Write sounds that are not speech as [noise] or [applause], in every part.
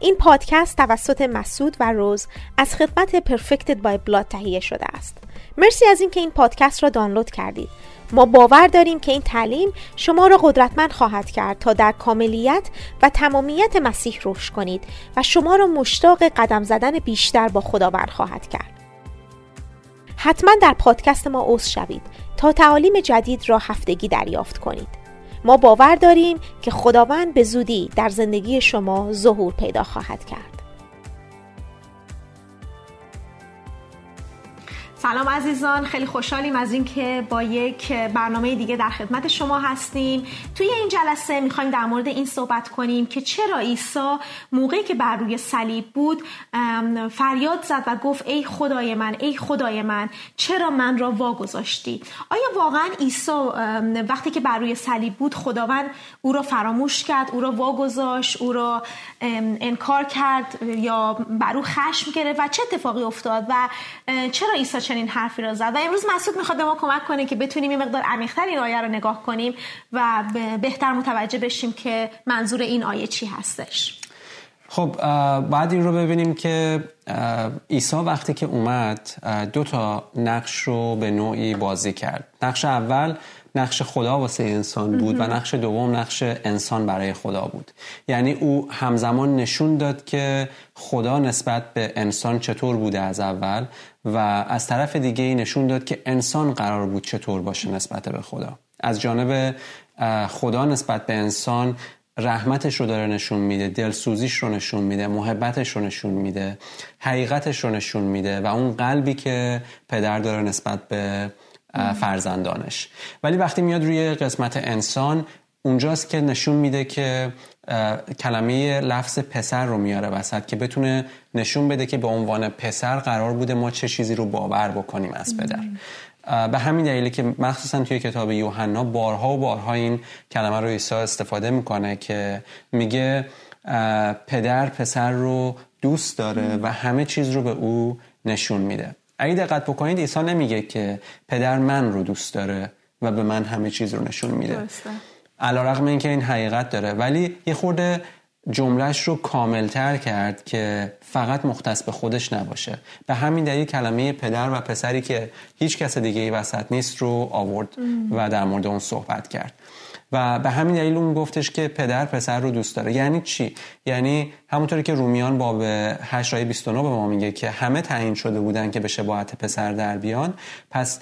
این پادکست توسط مسعود و روز از خدمت پرفکتد بای بلاد تهیه شده است. مرسی از اینکه این پادکست را دانلود کردید. ما باور داریم که این تعلیم شما را قدرتمند خواهد کرد تا در کاملیت و تمامیت مسیح رشد کنید و شما را مشتاق قدم زدن بیشتر با خداوند خواهد کرد. حتما در پادکست ما عضو شوید تا تعالیم جدید را هفتگی دریافت کنید. ما باور داریم که خداوند به زودی در زندگی شما ظهور پیدا خواهد کرد. سلام عزیزان خیلی خوشحالیم از اینکه با یک برنامه دیگه در خدمت شما هستیم. توی این جلسه می‌خوایم در مورد این صحبت کنیم که چرا عیسی موقعی که بر روی صلیب بود فریاد زد و گفت ای خدای من ای خدای من چرا من را واگذاشتی؟ آیا واقعا عیسی وقتی که بر روی صلیب بود خداوند او را فراموش کرد او را واگذاشت او را انکار کرد یا بر او خشم گرفت و چه اتفاقی افتاد و چرا عیسی چنین حرفی را زد. و امروز مسعود می‌خواد به ما کمک کنه که بتونیم این مقدار عمیق‌تر این آیه رو نگاه کنیم و بهتر متوجه بشیم که منظور این آیه چی هستش. خب بعد این رو ببینیم که عیسی وقتی که اومد دو تا نقش رو به نوعی بازی کرد. نقش اول نقش خدا واسه انسان بود و نقش دوم نقش انسان برای خدا بود. یعنی او همزمان نشون داد که خدا نسبت به انسان چطور بوده از اول و از طرف دیگه ای نشون داد که انسان قرار بود چطور باشه نسبت به خدا. از جانب خدا نسبت به انسان رحمتش رو داره نشون میده دلسوزیش رو نشون میده محبتش رو نشون میده حقیقتش رو نشون میده و اون قلبی که پدر داره نسبت به فرزندانش. ولی وقتی میاد روی قسمت انسان اونجاست که نشون میده که کلمه لفظ پسر رو میاره وسط که بتونه نشون بده که به عنوان پسر قرار بوده ما چه چیزی رو باور بکنیم از پدر. به همین دلیلی که مخصوصا توی کتاب یوحنا بارها و بارها این کلمه رو عیسی استفاده می‌کنه که میگه پدر پسر رو دوست داره و همه چیز رو به او نشون میده. اگه دقت بکنید عیسی نمیگه که پدر من رو دوست داره و به من همه چیز رو نشون میده. علا رقم این که این حقیقت داره. ولی یه خورده جملهش رو کاملتر کرد که فقط مختص به خودش نباشه. به همین دلیل کلمه پدر و پسری که هیچ کس دیگه ای وسط نیست رو آورد و در مورد اون صحبت کرد. و به همین دلیل اون گفتش که پدر پسر رو دوست داره. یعنی چی؟ یعنی همونطوری که رومیان باب 8 رای 29 به ما میگه که همه تعیین شده بودن که به شباهت پسر در بیان پس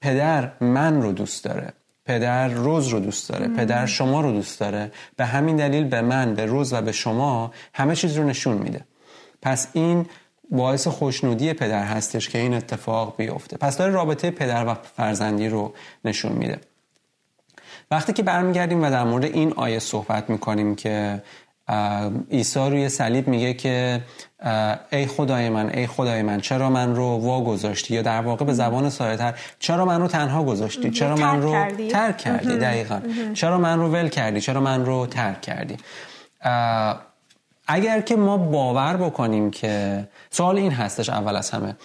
پدر من رو دوست داره. پدر روز رو دوست داره پدر شما رو دوست داره. به همین دلیل به من به روز و به شما همه چیز رو نشون میده. پس این باعث خوشنودی پدر هستش که این اتفاق بیفته. پس داره رابطه پدر و فرزندی رو نشون میده. وقتی که برمیگردیم و در مورد این آیه صحبت می‌کنیم که عیسی روی صلیب میگه که ای خدای من ای خدای من چرا من رو وا گذاشتی؟ یا در واقع به زبان سایتر چرا من رو تنها گذاشتی؟ چرا من رو ترک کردی؟ دقیقا. چرا من رو ول کردی؟ چرا من رو ترک کردی؟ اگر که ما باور بکنیم که سوال این هستش اول از همه.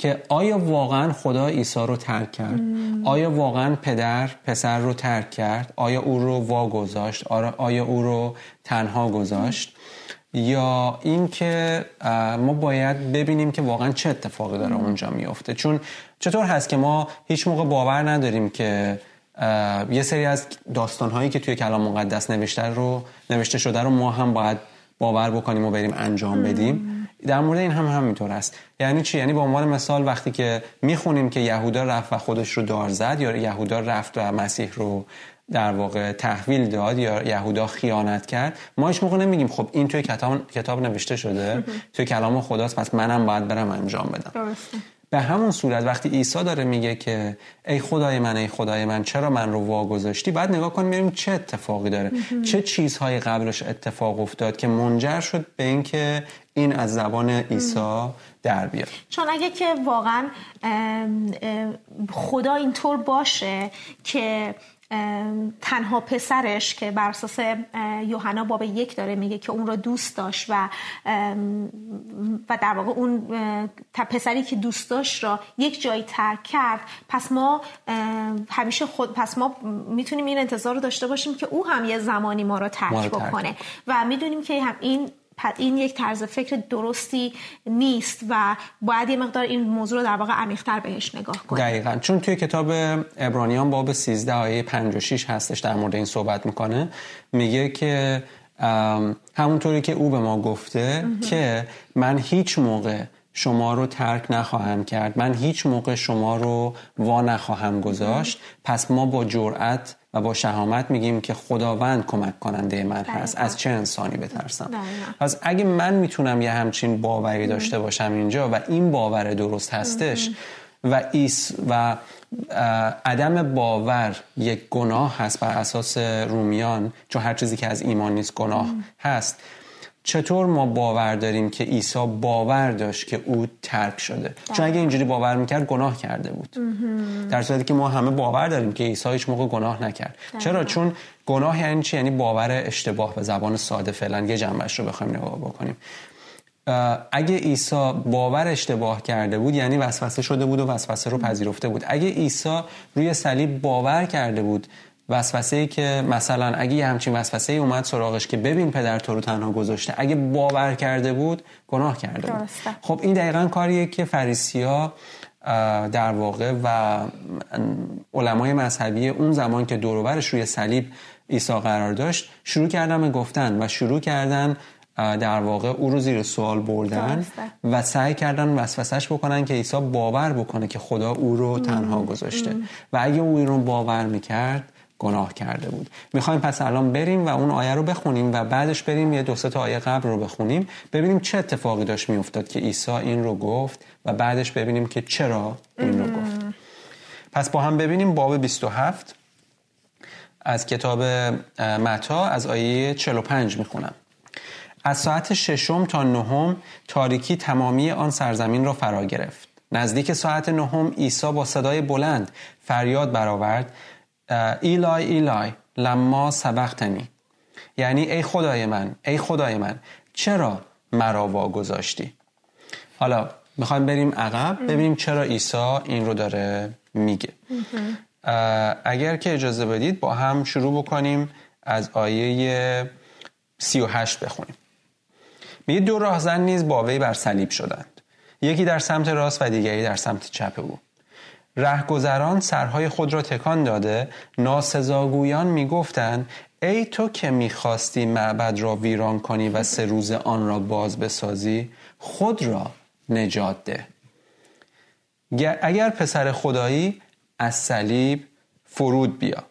که آیا واقعا خدا عیسی رو ترک کرد؟ آیا واقعا پدر پسر رو ترک کرد؟ آیا او رو واگذاشت آیا او رو تنها گذاشت؟ یا اینکه ما باید ببینیم که واقعا چه اتفاقی داره اونجا میفته. چون چطور هست که ما هیچ موقع باور نداریم که یه سری از داستانهایی که توی کلام مقدس نوشته رو نوشته شده رو ما هم باید باور بکنیم و بریم انجام بدیم. در مورد این هم همینطور است. یعنی چی؟ یعنی به عنوان مثال وقتی که می‌خونیم که یهودا رفت و خودش رو دار زد یا یهودا رفت و مسیح رو در واقع تحویل داد یا یهودا خیانت کرد ما هیچ موقع نمیگیم خب این توی کتاب, کتاب نوشته شده توی کلام خداست پس منم باید برم انجام بدم. درسته. به همون صورت وقتی عیسی داره میگه که ای خدای من ای خدای من چرا من رو واگذاشتی؟ بعد نگاه کنیم ببینیم چه اتفاقی داره. چه چیزهایی قبلش اتفاق افتاد که منجر شد به اینکه این از زبان عیسی در بیاد. چون اگه که واقعا خدا اینطور باشه که تنها پسرش که بر اساس یوحنا باب یک داره میگه که اون رو دوست داشت و و در واقع اون پسری که دوست داشت را یک جایی ترک کرد. پس ما همیشه خود پس ما می‌تونیم این انتظار رو داشته باشیم که او هم یه زمانی ما رو ترک بکنه. و می‌دونیم که هم این این یک طرز فکر درستی نیست و باید یه مقدار این موضوع رو در واقع عمیق‌تر بهش نگاه کنیم. دقیقا. چون توی کتاب ابرانیان باب 13 آیه 56 هستش در مورد این صحبت می‌کنه. میگه که همونطوری که او به ما گفته که من هیچ موقع شما رو ترک نخواهم کرد. من هیچ موقع شما رو وا نخواهم گذاشت. پس ما با جرأت و با شهامت میگیم که خداوند کمک کننده من هست. از چه انسانی بترسم؟ پس اگه من می‌تونم یه همچین باوری داشته باشم اینجا و این باور درست هستش و ایس و عدم باور یک گناه هست بر اساس رومیان چون هر چیزی که از ایمان نیست گناه هست. چطور ما باور داریم که عیسی باور داشت که او ترک شده؟ چون اگه اینجوری باور می‌کرد گناه کرده بود. در صورتی که ما همه باور داریم که عیسی هیچ موقع گناه نکرد. چرا؟ چون گناه یعنی چی؟ یعنی باور اشتباه به زبان ساده فعلا. یه جنبش رو بخوایم نگاه بکنیم. اگه عیسی باور اشتباه کرده بود یعنی وسوسه شده بود و وسوسه رو پذیرفته بود. اگه عیسی روی صلیب باور کرده بود وسوسه ای که مثلا اگه یه همچین وسوسه ای اومد سراغش که ببین پدر تو رو تنها گذاشته اگه باور کرده بود گناه کرده بود. خب این دقیقا کاریه که فریسیا در واقع و علمای مذهبی اون زمان که دوروبرش روی صلیب عیسی قرار داشت شروع کردن به گفتن و شروع کردن در واقع او رو زیر سوال بردن و سعی کردن وسوسش بکنن که عیسی باور بکنه که خدا او رو تنها گذاشته. و اگه او این رو باور می‌کرد گناه کرده بود. می‌خوایم پس الان بریم و اون آیه رو بخونیم و بعدش بریم یه دو تا آیه قبل رو بخونیم ببینیم چه اتفاقی داشت میافتاد که عیسی این رو گفت و بعدش ببینیم که چرا این رو گفت. پس با هم ببینیم باب 27 از کتاب متا از آیه 45 می‌خونم. از ساعت ششم تا نهم تاریکی تمامی آن سرزمین را فرا گرفت. نزدیک ساعت نهم عیسی با صدای بلند فریاد برآورد ایلای ایلای لما سبختنی یعنی ای خدای من ای خدای من چرا مرا واگذاشتی؟ حالا می‌خوایم بریم عقب ببینیم چرا عیسی این رو داره میگه. اگر که اجازه بدید با هم شروع بکنیم از آیه 38 بخونیم. میگه دو راهزن نیز با وی بر صلیب شدند. یکی در سمت راست و دیگری در سمت چپ او. رهگذران سرهای خود را تکان داده ناسزاگویان می‌گفتند ای تو که می‌خواستی معبد را ویران کنی و سه روز آن را باز بسازی خود را نجات ده. اگر پسر خدایی از صلیب فرود بیا.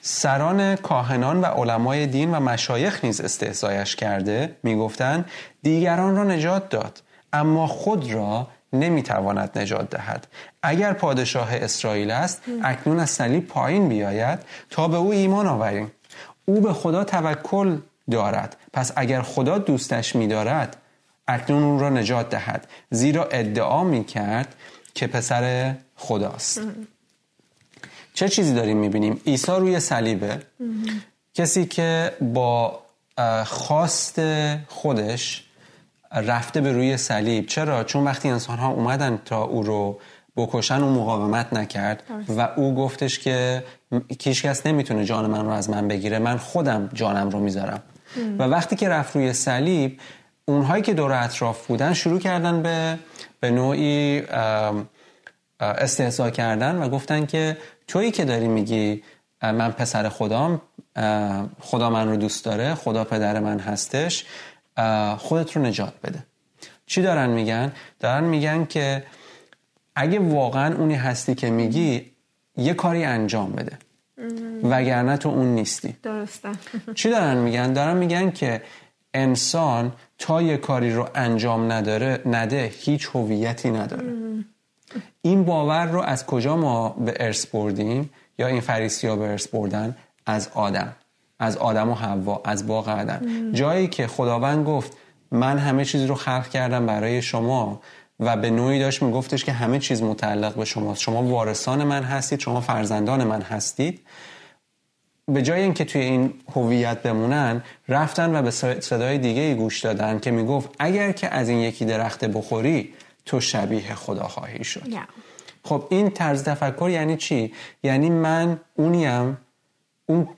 سران کاهنان و علمای دین و مشایخ نیز استحضایش کرده می‌گفتند دیگران را نجات داد اما خود را نمی‌تواند نجات دهد. اگر پادشاه اسرائیل است اکنون از صلیب پایین بیاید تا به او ایمان آوریم. او به خدا توکل دارد. پس اگر خدا دوستش میدارد اکنون او را نجات دهد. زیرا ادعا می‌کرد که پسر خداست. چه چیزی داریم می‌بینیم؟ عیسی روی صلیبه کسی که با خواست خودش رفته به روی صلیب. چرا؟ چون وقتی انسان ها اومدن تا او رو بکشن او مقاومت نکرد. و او گفتش که کیش کس نمی‌تونه جان من رو از من بگیره. من خودم جانم رو می‌ذارم. و وقتی که رفت روی صلیب اونهایی که دور اطراف بودن شروع کردن به به نوعی استحضا کردن و گفتن که تویی که داری میگی من پسر خدام خدا من رو دوست داره خدا پدر من هستش. خودت رو نجات بده. چی دارن میگن؟ دارن میگن که اگه واقعا اونی هستی که میگی یه کاری انجام بده. وگرنه تو اون نیستی. درسته. [laughs] چی دارن میگن؟ دارن میگن که انسان تا یه کاری رو انجام نداره نده هیچ هویتی نداره. این باور رو از کجا ما به ارث بردیم؟ یا این فریسی ها به ارث بردن؟ از آدم. از آدم و حوا از باغ عدن. جایی که خداوند گفت من همه چیز رو خلق کردم برای شما. و به نوعی داشت میگفتش که همه چیز متعلق به شماست. شما وارثان من هستید شما فرزندان من هستید. به جای اینکه توی این هویت بمونن رفتن و به صدای دیگه گوش دادن که می‌گفت اگر که از این یکی درخت بخوری تو شبیه خدا خواهی شد. خب این طرز تفکر یعنی چی؟ یعنی من اونیم اون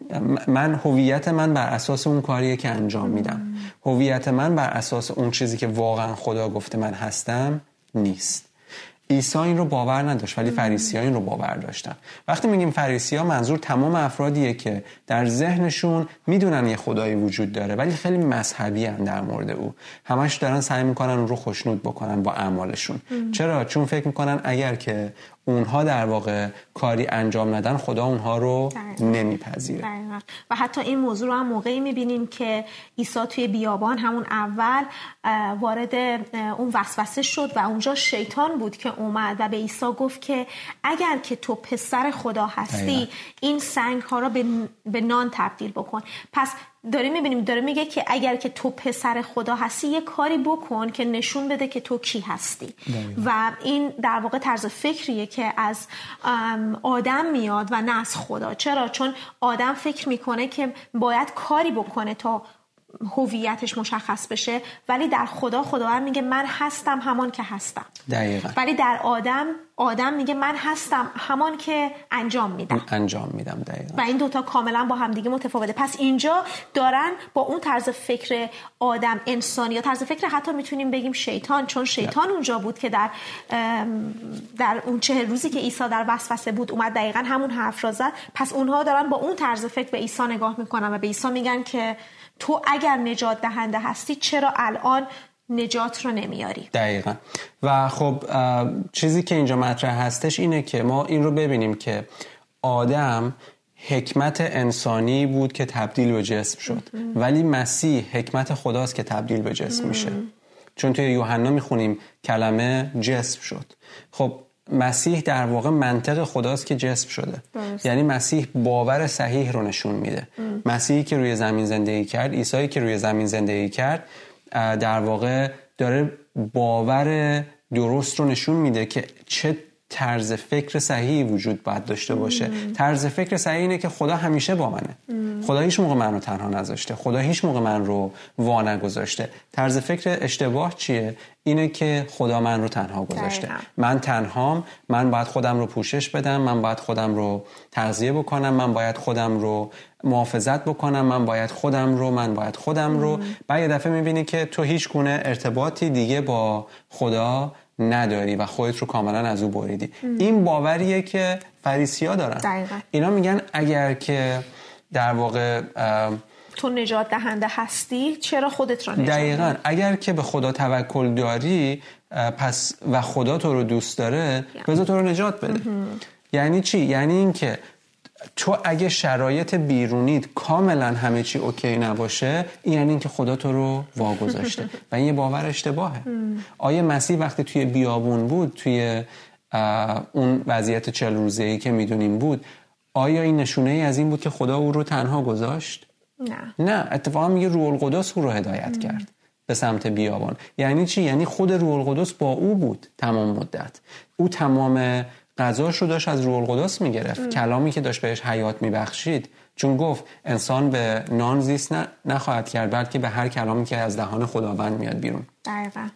من هویت من بر اساس اون کاریه که انجام میدم. هویت من بر اساس اون چیزی که واقعا خدا گفته من هستم نیست. عیسی این رو باور نداشت ولی فریسی ها این رو باور داشتن. وقتی میگیم فریسی ها منظور تمام افرادیه که در ذهنشون می‌دونن یه خدایی وجود داره ولی خیلی مذهبی هم در مورد او. همش دارن سعی می‌کنن اون رو خوشنود بکنن با اعمالشون. چرا؟ چون فکر می‌کنن اگر که اونها در واقع کاری انجام ندن خدا اونها رو نمیپذیره. و حتی این موضوع رو هم موقعی می‌بینیم که عیسی توی بیابان همون اول وارد اون وسوسه شد و اونجا شیطان بود که اومد و به عیسی گفت که اگر که تو پسر خدا هستی این سنگ ها رو به نان تبدیل بکن. پس داریم می‌بینیم داره میگه که اگر که تو پسر خدا هستی یه کاری بکن که نشون بده که تو کی هستی. و این در واقع طرز فکریه که از آدم میاد و نه از خدا. چرا؟ چون آدم فکر می‌کنه که باید کاری بکنه تا هویتش مشخص بشه ولی در خدا خداوند میگه من هستم همان که هستم. دقیقا. ولی در آدم آدم میگه من هستم همان که انجام میدم. انجام میدم دقیقا. و این دوتا کاملا با هم دیگه متفاوته. پس اینجا دارن با اون طرز فکر آدم انسانی یا طرز فکر حتی می‌تونیم بگیم شیطان چون شیطان اونجا بود که در در اون چه روزی که عیسی در وسوسه بود اومد دقیقا همون حرف را زد. پس اونها دارن با اون طرز فکر به عیسی نگاه می‌کنن و به عیسی میگن که تو اگر نجات دهنده هستی چرا الان نجات رو نمیاری؟ دقیقا. و خب چیزی که اینجا مطرح هستش اینه که ما این رو ببینیم که آدم حکمت انسانی بود که تبدیل به جسم شد. ولی مسیح حکمت خداست که تبدیل به جسم میشه. چون توی یوحنا می‌خونیم کلمه جسم شد. خب مسیح در واقع منطق خداست که جسم شده. یعنی مسیح باور صحیح رو نشون میده. مسیحی که روی زمین زندگی کرد عیسی که روی زمین زندگی کرد در واقع داره باور درست رو نشون میده که چه طرز فکر صحیحی وجود باید داشته باشه. طرز فکر صحیح اینه که خدا همیشه با منه. خدا هیچ موقع من رو تنها نذاشته. خدا هیچ موقع من رو وا نگذاشته. طرز فکر اشتباه چیه؟ اینه که خدا من رو تنها گذاشته. من تنهام. من باید خودم رو پوشش بدم. من باید خودم رو تغذیه بکنم. من باید خودم رو محافظت بکنم. من باید خودم رو من باید خودم رو. بعد یه دفعه می‌بینی که تو هیچ گونه ارتباطی دیگه با خدا نداری و خودت رو کاملا از او بریدی. این باوریه که فریسیا دارن. دقیقا. اینا میگن اگر که در واقع تو نجات دهنده هستی چرا خودت رو نجات دقیقا. اگر که به خدا توکل داری پس و خدا تو رو دوست داره بذار تو رو نجات بده. یعنی چی؟ یعنی اینکه تو اگه شرایط بیرونیت کاملا همه چی اوکی نباشه این یعنی اینکه خدا تو رو واگذاشته. [laughs] و این یه باور اشتباهه. آیا مسیح وقتی توی بیابون بود توی اون وضعیت چل روزه ای که می‌دونیم بود آیا این نشونه ای از این بود که خدا او رو تنها گذاشت؟ نه. نه. اتفاقا میگه روح القدس او رو هدایت کرد به سمت بیابان. یعنی چی؟ یعنی خود روح القدس با او بود تمام مدت. او تمام غذاش رو داشت از روح القدس می‌گرفت. کلامی که داشت بهش حیات میبخشید چون گفت انسان به نان زیست نخواهد کرد بلکه به هر کلامی که از دهان خداوند میاد بیرون. دقیقا.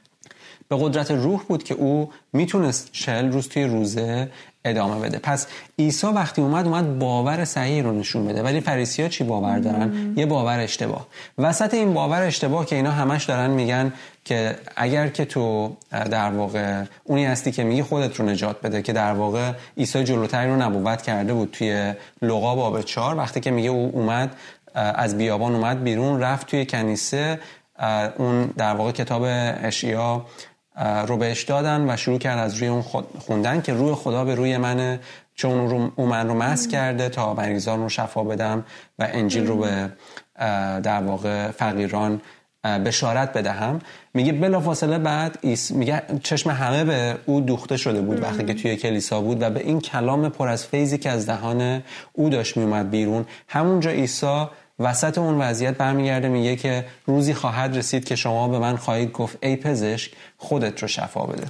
به قدرت روح بود که او می‌تونست چهل روز توی روزه ادامه بده. پس عیسی وقتی اومد اومد باور صحیح رو نشون بده. ولی فریسی ها چی باور دارن؟ یه باور اشتباه. وسط این باور اشتباه که اینا همش دارن میگن که اگر که تو در واقع اونی هستی که میگی خودت رو نجات بده که در واقع عیسی جلوتری رو نبوت کرده بود توی لغا باب چار وقتی که میگه او اومد از بیابان اومد بیرون رفت توی کنیسه اون در واقع کتاب اشیا رو بهش دادن و شروع کرد از روی اون خوندن که روی خدا به روی منه. چون او من رو مس کرده تا مریضان رو شفا بدم و انجیل رو به در واقع فقیران بشارت بدهم. میگه بلافاصله بعد ایس میگه چشم همه به او دوخته شده بود وقتی که توی کلیسا بود و به این کلام پر از فیضی که از دهان او داشت میومد بیرون. همونجا عیسی وسط اون وضعیت برمیگرده میگه که روزی خواهد رسید که شما به من خواهید گفت ای پزشک خودت رو شفا بده.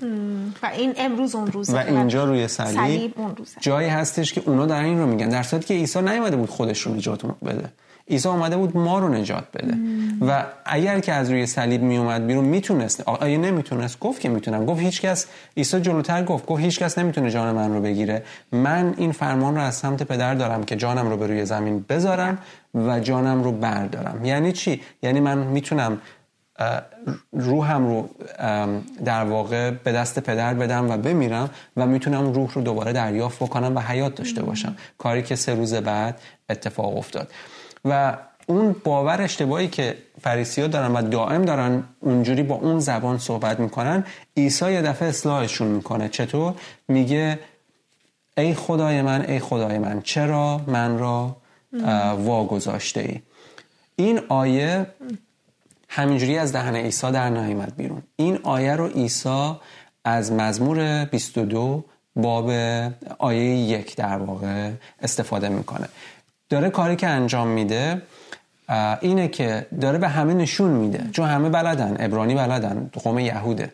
و این امروز اون روزه. و اینجا روی صلیب, صلیب اون روزه. جایی هستش که اونا در این رو میگن. در صورتی که عیسی نیومده بود خودش رو نجات بده. عیسی آمده بود ما رو نجات بده. و اگر که از روی صلیب می اومد بیرون می‌تونست آیا نمی‌تونست؟ گفت که می‌تونم. گفت هیچکس عیسی جلوتر گفت گفت هیچکس نمی‌تونه جان من رو بگیره. من این فرمان رو از سمت پدر دارم که جانم رو به روی زمین بذارم و جانم رو بردارم. یعنی چی؟ یعنی من می‌تونم روحم رو در واقع به دست پدر بدم و بمیرم و می‌تونم روح رو دوباره دریافت بکنم و حیات داشته باشم. کاری که سه روز بعد اتفاق افتاد. و اون باور اشتباهی که فریسی ها دارن و دائم دارن اونجوری با اون زبان صحبت می‌کنن عیسی یه دفعه اصلاحشون می‌کنه. چطور؟ میگه ای خدای من ای خدای من چرا من را واگذاشته ای این آیه همینجوری از دهن عیسی در نیامد بیرون. این آیه رو عیسی از مزمور 22 باب آیه یک در واقع استفاده می‌کنه. داره کاری که انجام میده اینه که داره به همه نشون میده. چون همه بلدن ابرانی بلدن قوم یهوده.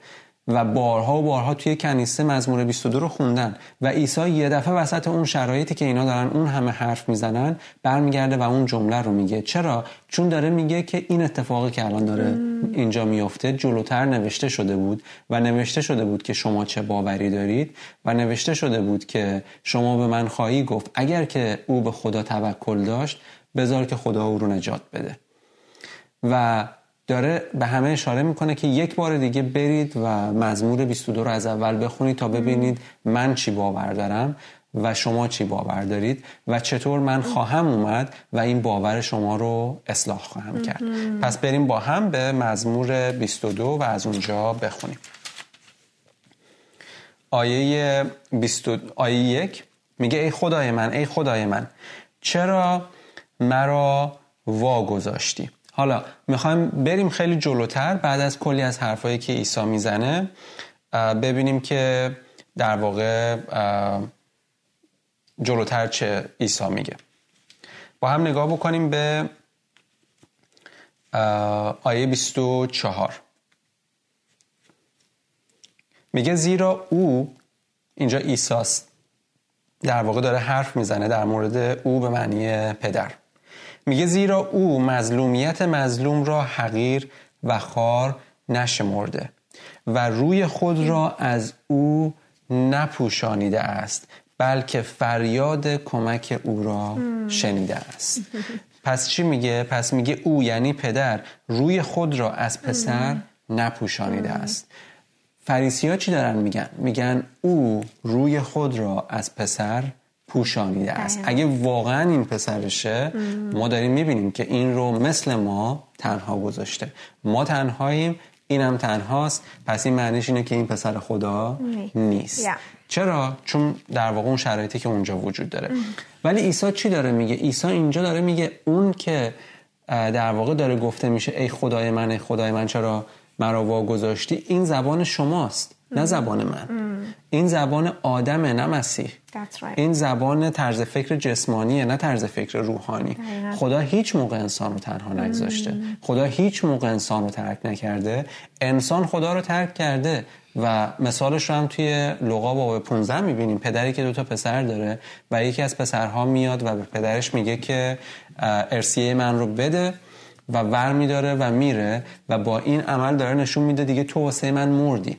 و بارها و بارها توی کنیسه مزمور 22 رو خوندن. و عیسی یه دفعه وسط اون شرایطی که اینا دارن اون همه حرف می‌زنن برمیگرده و اون جمله رو میگه. چرا؟ چون داره میگه که این اتفاقی که الان داره اینجا میفته جلوتر نوشته شده بود و نوشته شده بود که شما چه باوری دارید و نوشته شده بود که شما به من خواهی گفت اگر که او به خدا توکل داشت بذار که خدا او رو نجات بده. و داره به همه اشاره می‌کنه که یک بار دیگه برید و مزمور 22 رو از اول بخونید تا ببینید من چی باور دارم و شما چی باور دارید و چطور من خواهم اومد و این باور شما رو اصلاح خواهم کرد. پس بریم با هم به مزمور 22 و از اونجا بخونیم. آیه 20 آیه یک میگه ای خدای من ای خدای من چرا مرا واگذاشتی؟ حالا می‌خوایم بریم خیلی جلوتر بعد از کلی از حرفایی که عیسی می‌زنه ببینیم که در واقع جلوتر چه عیسی میگه. با هم نگاه بکنیم به آیه 24 میگه زیرا او اینجا ایساست در واقع داره حرف می‌زنه در مورد او به معنی پدر. میگه زیرا او مظلومیت مظلوم را حقیر و خار نشمرده و روی خود را از او نپوشانیده است بلکه فریاد کمک او را شنیده است پس چی میگه؟ پس میگه او یعنی پدر روی خود را از پسر نپوشانیده است فریسی ها چی دارن میگن؟ میگن او روی خود را از پسر پوشانیده است. اگه واقعا این پسرشه ما داریم می‌بینیم که این رو مثل ما تنها گذاشته. ما تنهاییم اینم تنهاست. پس این معنیش اینه که این پسر خدا نیست. چرا؟ چون در واقع اون شرایطی که اونجا وجود داره. ولی عیسی چی داره میگه؟ عیسی اینجا داره میگه اون که در واقع داره گفته میشه ای خدای من ای خدای من چرا مرا واگذاشتی؟ این زبان شماست. نه زبان من. این زبان آدمه نه مسیح. این زبان طرز فکر جسمانیه نه طرز فکر روحانی. خدا هیچ موقع انسان رو تنها نگذاشته. خدا هیچ موقع انسان رو ترک نکرده. انسان خدا رو ترک کرده. و مثالش رو هم توی لغا باب 15 می‌بینیم. پدری که دوتا پسر داره و یکی از پسرها میاد و به پدرش میگه که ارسیه من رو بده و ور میداره و میره و با این عمل داره نشون میده دیگه تو واسه من مردی.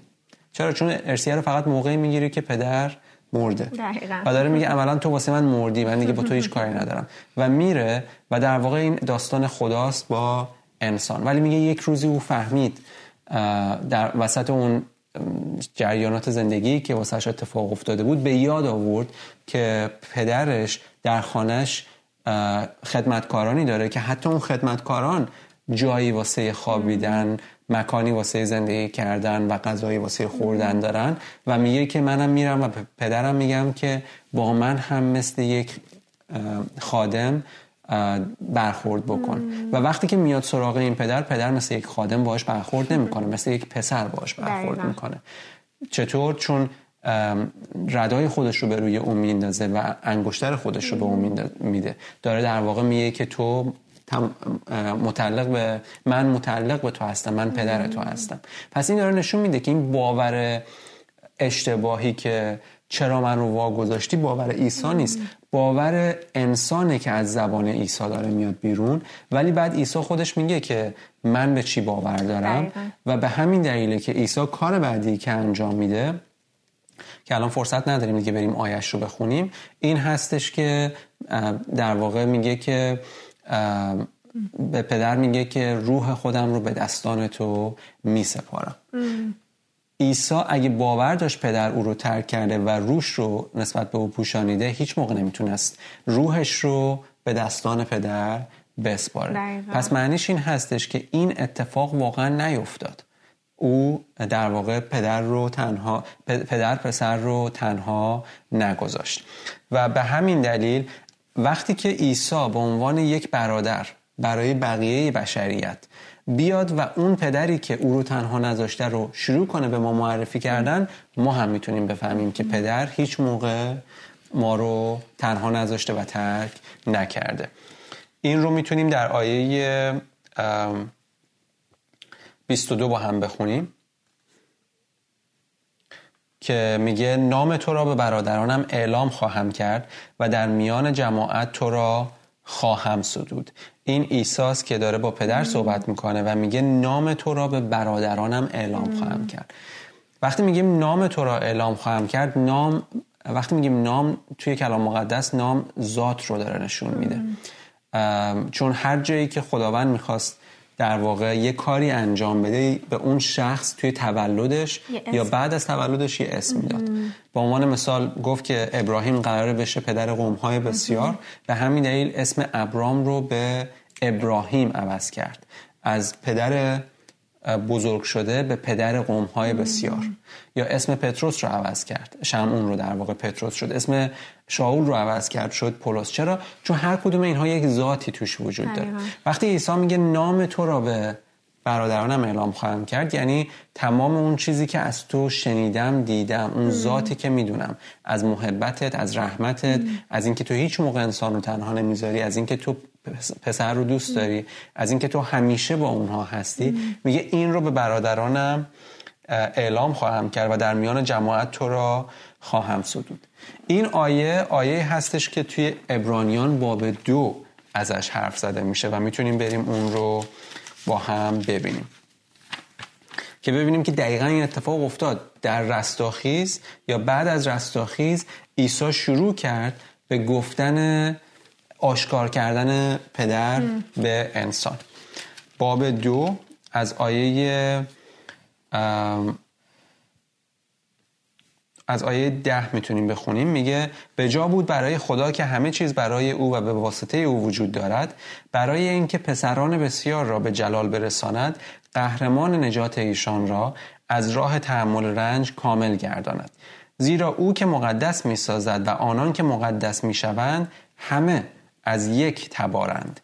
چرا؟ چون ارسیه رو فقط موقعی می‌گیری که پدر مرده. دقیقا. و داره میگه عملا تو واسه من مردی من دیگه با تو هیچ [laughs] کاری ندارم. و میره و در واقع این داستان خداست با انسان. ولی میگه یک روزی او فهمید در وسط اون جریانات زندگی که واسهش اتفاق افتاده بود به یاد آورد که پدرش در خانش خدمتکارانی داره که حتی اون خدمتکاران جایی واسه خوابیدن مکانی واسه زندگی کردن و غذایی واسه خوردن دارن و میگه که منم میرم و پدرم میگم که با من هم مثل یک خادم برخورد بکن. و وقتی که میاد سراغ این پدر پدر مثل یک خادم باش برخورد نمی‌کنه مثل یک پسر باش برخورد می‌کنه. چطور؟ چون ردای خودش رو به روی اون میندازه و انگشتر خودش رو به اون میده. داره در واقع میگه که تو متعلق به من متعلق به تو هستم من پدر تو هستم. پس این داره نشون میده که این باور اشتباهی که چرا من رو واگذاشتی باور عیسی نیست. باور انسانه که از زبان عیسی داره میاد بیرون. ولی بعد عیسی خودش میگه که من به چی باور دارم؟ و به همین دلیله که عیسی کار بعدی که انجام میده که الان فرصت نداریم دیگه بریم آیش رو بخونیم این هستش که در واقع میگه که به پدر میگه که روح خودم رو به دستان تو میسپارم. عیسی اگه باور داشت پدر او رو ترک کرده و روش رو نسبت به او پوشانیده هیچ موقع نمی‌تونست روحش رو به دستان پدر بسپاره. پس معنیش این هستش که این اتفاق واقعا نیفتاد. او در واقع پدر رو تنها پدر پسر رو تنها نگذاشت. و به همین دلیل وقتی که عیسی به عنوان یک برادر برای بقیه بشریت بیاد و اون پدری که او رو تنها نذاشته رو شروع کنه به ما معرفی کردن ما هم می‌تونیم بفهمیم که پدر هیچ موقع ما رو تنها نذاشته و ترک نکرده. این رو می‌تونیم در آیه 22 با هم بخونیم. که میگه نام تو را به برادرانم اعلام خواهم کرد و در میان جماعت تو را خواهم سدود. این ایساس که داره با پدر صحبت می‌کنه و میگه نام تو را به برادرانم اعلام خواهم کرد. وقتی میگیم نام تو را اعلام خواهم کرد نام وقتی میگیم نام توی کلام مقدس نام ذات رو داره نشون میده. چون هر جایی که خداوند می‌خواست در واقع یه کاری انجام بده به اون شخص توی تولدش یا بعد از تولدش یه اسم می‌داد. با عنوان مثال گفت که ابراهیم قراره بشه پدر قومهای بسیار. به همین دلیل اسم ابرام رو به ابراهیم عوض کرد. از پدر بزرگ شده به پدر قوم های بسیار. یا اسم پتروس رو عوض کرد. شمعون رو در واقع پتروس شد. اسم شاول رو عوض کرد شد پولس. چرا؟ چون هر کدوم اینها یک ذاتی توش وجود داره. وقتی عیسی میگه نام تو را به برادرانم اعلام خواهم کرد یعنی تمام اون چیزی که از تو شنیدم دیدم اون ذاتی که می‌دونم. از محبتت از رحمتت از اینکه تو هیچ موقع انسان رو تنها نمی‌ذاری از اینکه تو پسر رو دوست داری؟ از اینکه تو همیشه با اونها هستی میگه این رو به برادرانم اعلام خواهم کرد و در میان جماعت تو را خواهم سدود. این آیه آیه هستش که توی ابرانیان باب دو ازش حرف زده میشه و می‌تونیم بریم اون رو با هم ببینیم. که ببینیم که دقیقا این اتفاق افتاد. در رستاخیز یا بعد از رستاخیز عیسی شروع کرد به گفتن آشکار کردن پدر به انسان. باب دو از آیه از آیه ده می‌تونیم بخونیم. میگه به جا بود برای خدا که همه چیز برای او و به واسطه او وجود دارد. برای اینکه پسران بسیار را به جلال برساند قهرمان نجات ایشان را از راه تحمل رنج کامل گرداند. زیرا او که مقدس می‌سازد و آنان که مقدس می‌شوند همه از یک تبارند.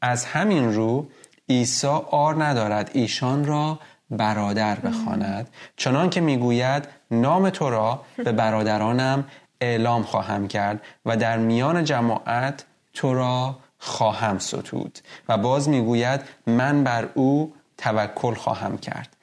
از همین رو عیسی آر ندارد ایشان را برادر بخواند. چنان که می‌گوید نام تو را به برادرانم اعلام خواهم کرد و در میان جماعت تو را خواهم ستود. و باز می‌گوید من بر او توکل خواهم کرد.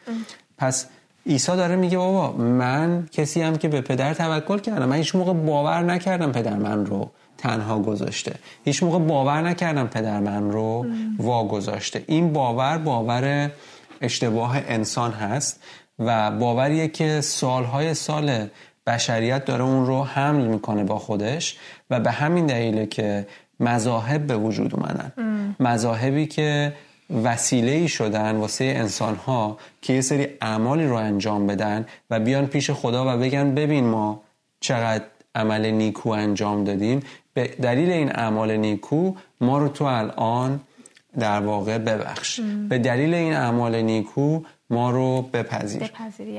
پس عیسی داره میگه بابا من کسی هم که به پدر توکل کردم. من هیچ موقع باور نکردم پدر من رو تنها گذاشته. هیچ موقع باور نکردم پدر من رو واگذاشته. این باور باور اشتباه انسان هست و باوریه که سالهای سال بشریت داره اون رو حمل می‌کنه با خودش و به همین دلیله که مذاهب به وجود اومدن. مذاهبی که وسیله ای شدن واسه انسان ها که یه سری اعمالی رو انجام بدن و بیان پیش خدا و بگن ببین ما چقدر عمل نیکو انجام دادیم به دلیل این اعمال نیکو ما رو تو الان در واقع ببخش. به دلیل این اعمال نیکو ما رو بپذیر.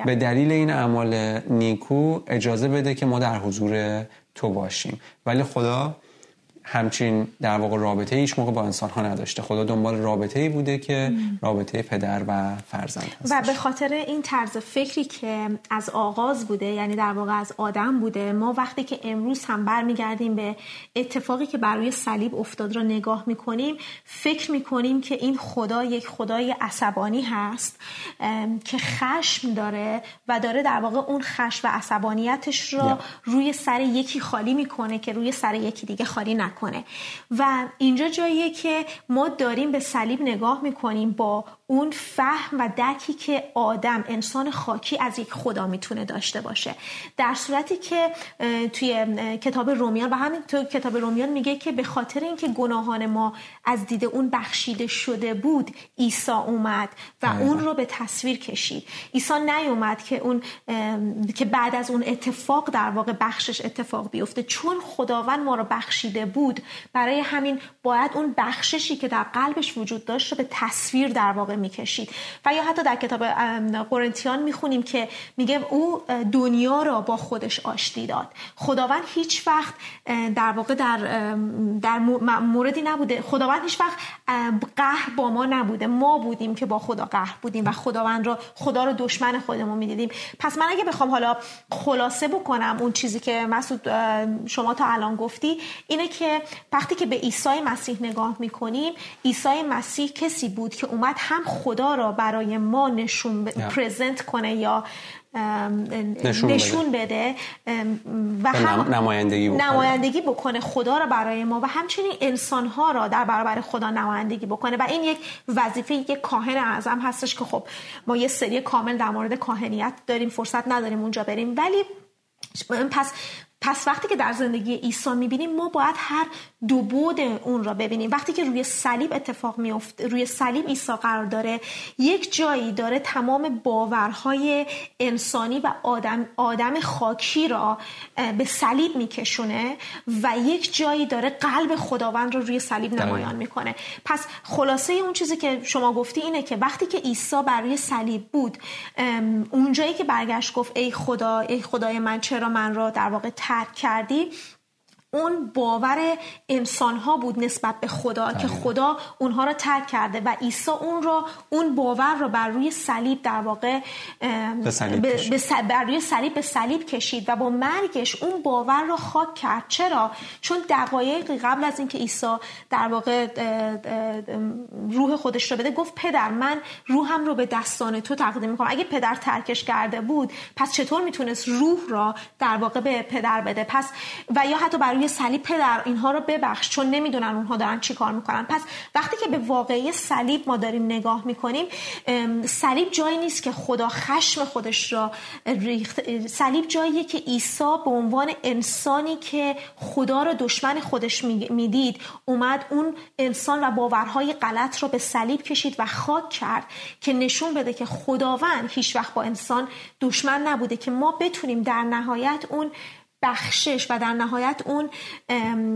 به دلیل این اعمال نیکو اجازه بده که ما در حضور تو باشیم. ولی خدا همچین در واقع رابطه هیچ موقع با انسان ها نداشته. خدا دنبال رابطه ای بوده که رابطه پدر و فرزند. و به خاطر این طرز فکری که از آغاز بوده یعنی در واقع از آدم بوده ما وقتی که امروز هم برمیگردیم به اتفاقی که بر روی صلیب افتاد را نگاه می‌کنیم فکر می‌کنیم که این خدا یک خدای عصبانی هست که خشم داره و داره در واقع اون خشم و عصبانیتش را روی سر یکی خالی می‌کنه که روی سر یکی دیگه خالی نکنه و اینجا جاییه که ما داریم به صلیب نگاه می‌کنیم با اون فهم و درکی که آدم انسان خاکی از یک خدا می‌تونه داشته باشه. در صورتی که توی کتاب رومیان و همین تو کتاب رومیان میگه که به خاطر اینکه گناهان ما از دید اون بخشیده شده بود عیسی اومد و اون رو به تصویر کشید. عیسی نیومد که اون که بعد از اون اتفاق در واقع بخشش اتفاق بیفته. چون خداوند ما رو بخشیده بود برای همین باید اون بخششی که در قلبش وجود داشت رو به تصویر در واقع می‌کشید. و یا حتی در کتاب قرنتیان می‌خونیم که میگه او دنیا را با خودش آشتی داد. خداوند هیچ وقت در واقع در در موردی نبوده. خداوند هیچ وقت قهر با ما نبوده. ما بودیم که با خدا قهر بودیم و خداوند را خدا رو دشمن خودمون می‌دیدیم. پس من اگه بخوام حالا خلاصه بکنم اون چیزی که مسعود شما تا الان گفتی اینه که وقتی که به عیسی مسیح نگاه می‌کنیم عیسی مسیح کسی بود که اومد هم خدا را برای ما نشون پرزنت کنه یا نشون, نشون بده, و هم نمایندگی بکنه. نمایندگی بکنه خدا را برای ما و همچنین انسان ها را در برابر خدا نمایندگی بکنه. و این یک وظیفه یک کاهن اعظم هستش که خب ما یه سری کامل در مورد کاهنیت داریم فرصت نداریم اونجا بریم. ولی پس پس وقتی که در زندگی عیسی می‌بینیم ما باید هر دو بود اون را ببینیم. وقتی که روی صلیب اتفاق میفته روی صلیب عیسی قرار داره یک جایی داره تمام باورهای انسانی و آدم آدم خاکی را به صلیب میکشونه و یک جایی داره قلب خداوند رو روی صلیب نمایان می‌کنه. پس خلاصه اون چیزی که شما گفتی اینه که وقتی که عیسی بر روی صلیب بود اون جایی که برگشت گفت ای خدا ای خدای من چرا من را در واقع ترک کردی؟ اون باور انسان ها بود نسبت به خدا که خدا اونها را ترک کرده و عیسی اون را اون باور را بر روی صلیب در واقع به صلیب بر روی صلیب به صلیب کشید و با مرگش اون باور را خاک کرد. چرا؟ چون دقایقی قبل از اینکه عیسی در واقع روح خودش رو بده گفت پدر من روحم رو به دستان تو تقدیم می‌کنم. اگه پدر ترکش کرده بود پس چطور می‌تونست روح را در واقع به پدر بده؟ پس و یا حتی بر صلیب پدر اینها رو ببخش چون نمی‌دونن اونها دارن چی کار می‌کنن. پس وقتی که به واقعی صلیب ما داریم نگاه می‌کنیم صلیب جایی نیست که خدا خشم خودش را ریخت. صلیب جاییه که عیسی به عنوان انسانی که خدا رو دشمن خودش می‌دید اومد اون انسان و باورهای غلط رو به صلیب کشید و خاک کرد که نشون بده که خداوند هیچ وقت با انسان دشمن نبوده که ما بتونیم در نهایت اون بخشش و در نهایت اون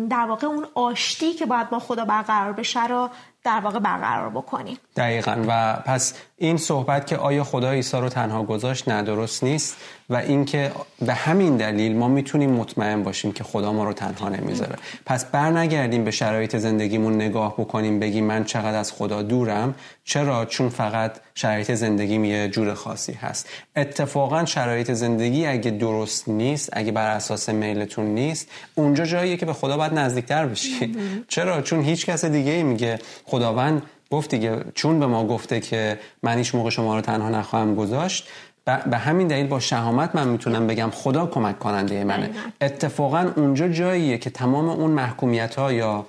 در واقع اون آشتی که باید با خدا برقرار بشه رو در واقع برقرار بکنیم. دقیقا. و پس این صحبت که آیا خدا عیسی رو تنها گذاشت ندرست نیست. و اینکه به همین دلیل ما می‌تونیم مطمئن باشیم که خدا ما رو تنها نمی‌ذاره. پس بر نگردیم به شرایط زندگیمون نگاه بکنیم بگیم من چقدر از خدا دورم. چرا؟ چون فقط شرایط زندگیم یه جور خاصی هست. اتفاقا شرایط زندگی اگه درست نیست اگه بر اساس میلتون نیست اونجا جاییه که به خدا باید نزدیکتر بشید [laughs] چرا؟ چون هیچ کس دیگه ای میگه خداوند گفت دیگه چون به ما گفته که من هیچ موقع شما رو تنها نخواهم گذاشت به همین دلیل با شهامت من می‌تونم بگم خدا کمک کننده منه. اتفاقا اونجا جاییه که تمام اون محکومیت ها یا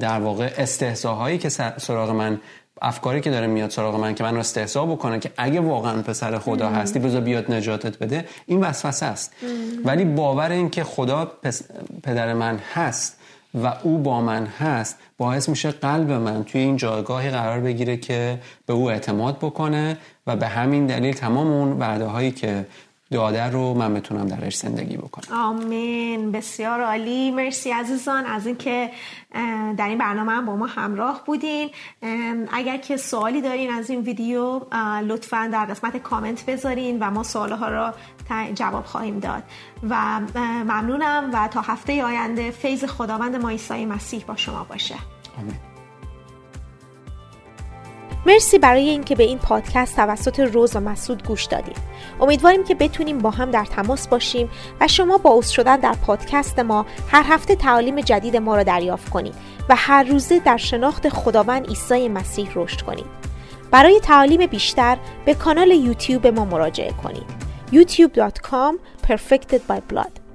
در واقع استحصاهایی که سراغ من افکاری که داره میاد سراغ من که من رو استحضا بکنه که اگه واقعا پسر خدا هستی بذار بیاد نجاتت بده این وسوسه است. ولی باور این که خدا پدر من هست و او با من هست باعث میشه قلب من توی این جایگاهی قرار بگیره که به او اعتماد بکنه و به همین دلیل تمام اون وعده هایی که داده رو من بتونم درش زندگی بکنم. آمین. بسیار عالی. مرسی عزیزان. از اینکه در این برنامه هم با ما همراه بودین. اگر که سوالی دارین از این ویدیو لطفا در قسمت کامنت بذارین و ما سوالها را جواب خواهیم داد. و ممنونم و تا هفته آینده فیض خداوند ما عیسی مسیح با شما باشه. آمین. مرسی برای اینکه به این پادکست توسط روز و مسعود گوش دادید. امیدواریم که بتونیم با هم در تماس باشیم و شما با اوست شدن در پادکست ما هر هفته تعالیم جدید ما را دریافت کنید و هر روزه در شناخت خداوند عیسی مسیح رشد کنید. برای تعالیم بیشتر به کانال یوتیوب ما مراجعه کنید. youtube.com perfected by blood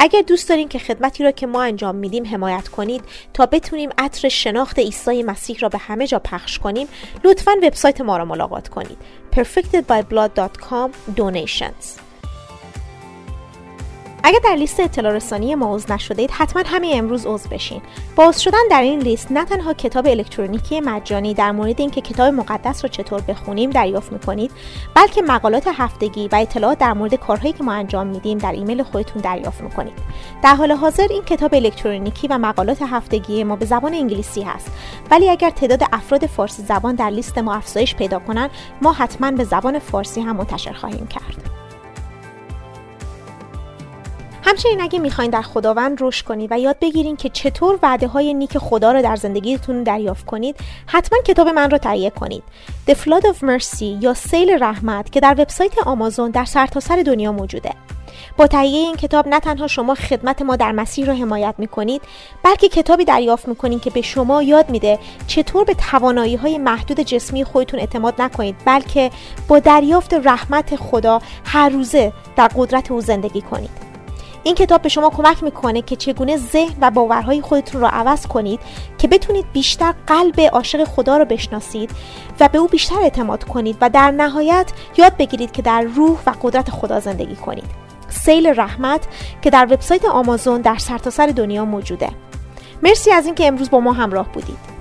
اگر دوست دارین که خدمتی را که ما انجام میدیم حمایت کنید تا بتونیم عطر شناخت عیسی مسیح را به همه جا پخش کنیم لطفا وبسایت ما را ملاقات کنید. perfectedbyblood.com donations. اگر در لیست اطلاع رسانی ما عضو نشدید حتما همین امروز عضو بشین. با عضو شدن در این لیست نه تنها کتاب الکترونیکی مجانی در مورد اینکه کتاب مقدس رو چطور بخونیم دریافت می‌کنید بلکه مقالات هفتگی و اطلاعات در مورد کارهایی که ما انجام میدیم در ایمیل خودتون دریافت می‌کنید. در حال حاضر این کتاب الکترونیکی و مقالات هفتگی ما به زبان انگلیسی هست. ولی اگر تعداد افراد فارسی زبان در لیست ما افزایش پیدا کنند ما حتما به زبان فارسی هم منتشر خواهیم کرد. همچنین اگه می‌خواین در خداوند رشد کنید و یاد بگیرین که چطور وعده های نیک خدا رو در زندگیتون دریافت کنید حتما کتاب من رو تهیه کنید. The Flood of Mercy یا سیل رحمت که در وبسایت آمازون در سرتاسر سر دنیا موجوده. با تهیه این کتاب نه تنها شما خدمت ما در مسیح رو حمایت می‌کنید بلکه کتابی دریافت می‌کنید که به شما یاد میده چطور به توانایی های محدود جسمی خودتون اعتماد نکنید بلکه با دریافت رحمت خدا هر روزه در قدرت او زندگی کنید. این کتاب به شما کمک می‌کنه که چگونه ذهن و باورهای خودتون رو عوض کنید که بتونید بیشتر قلب عاشق خدا رو بشناسید و به او بیشتر اعتماد کنید و در نهایت یاد بگیرید که در روح و قدرت خدا زندگی کنید. سیل رحمت که در وبسایت آمازون در سرتاسر سر دنیا موجوده. مرسی از اینکه امروز با ما همراه بودید.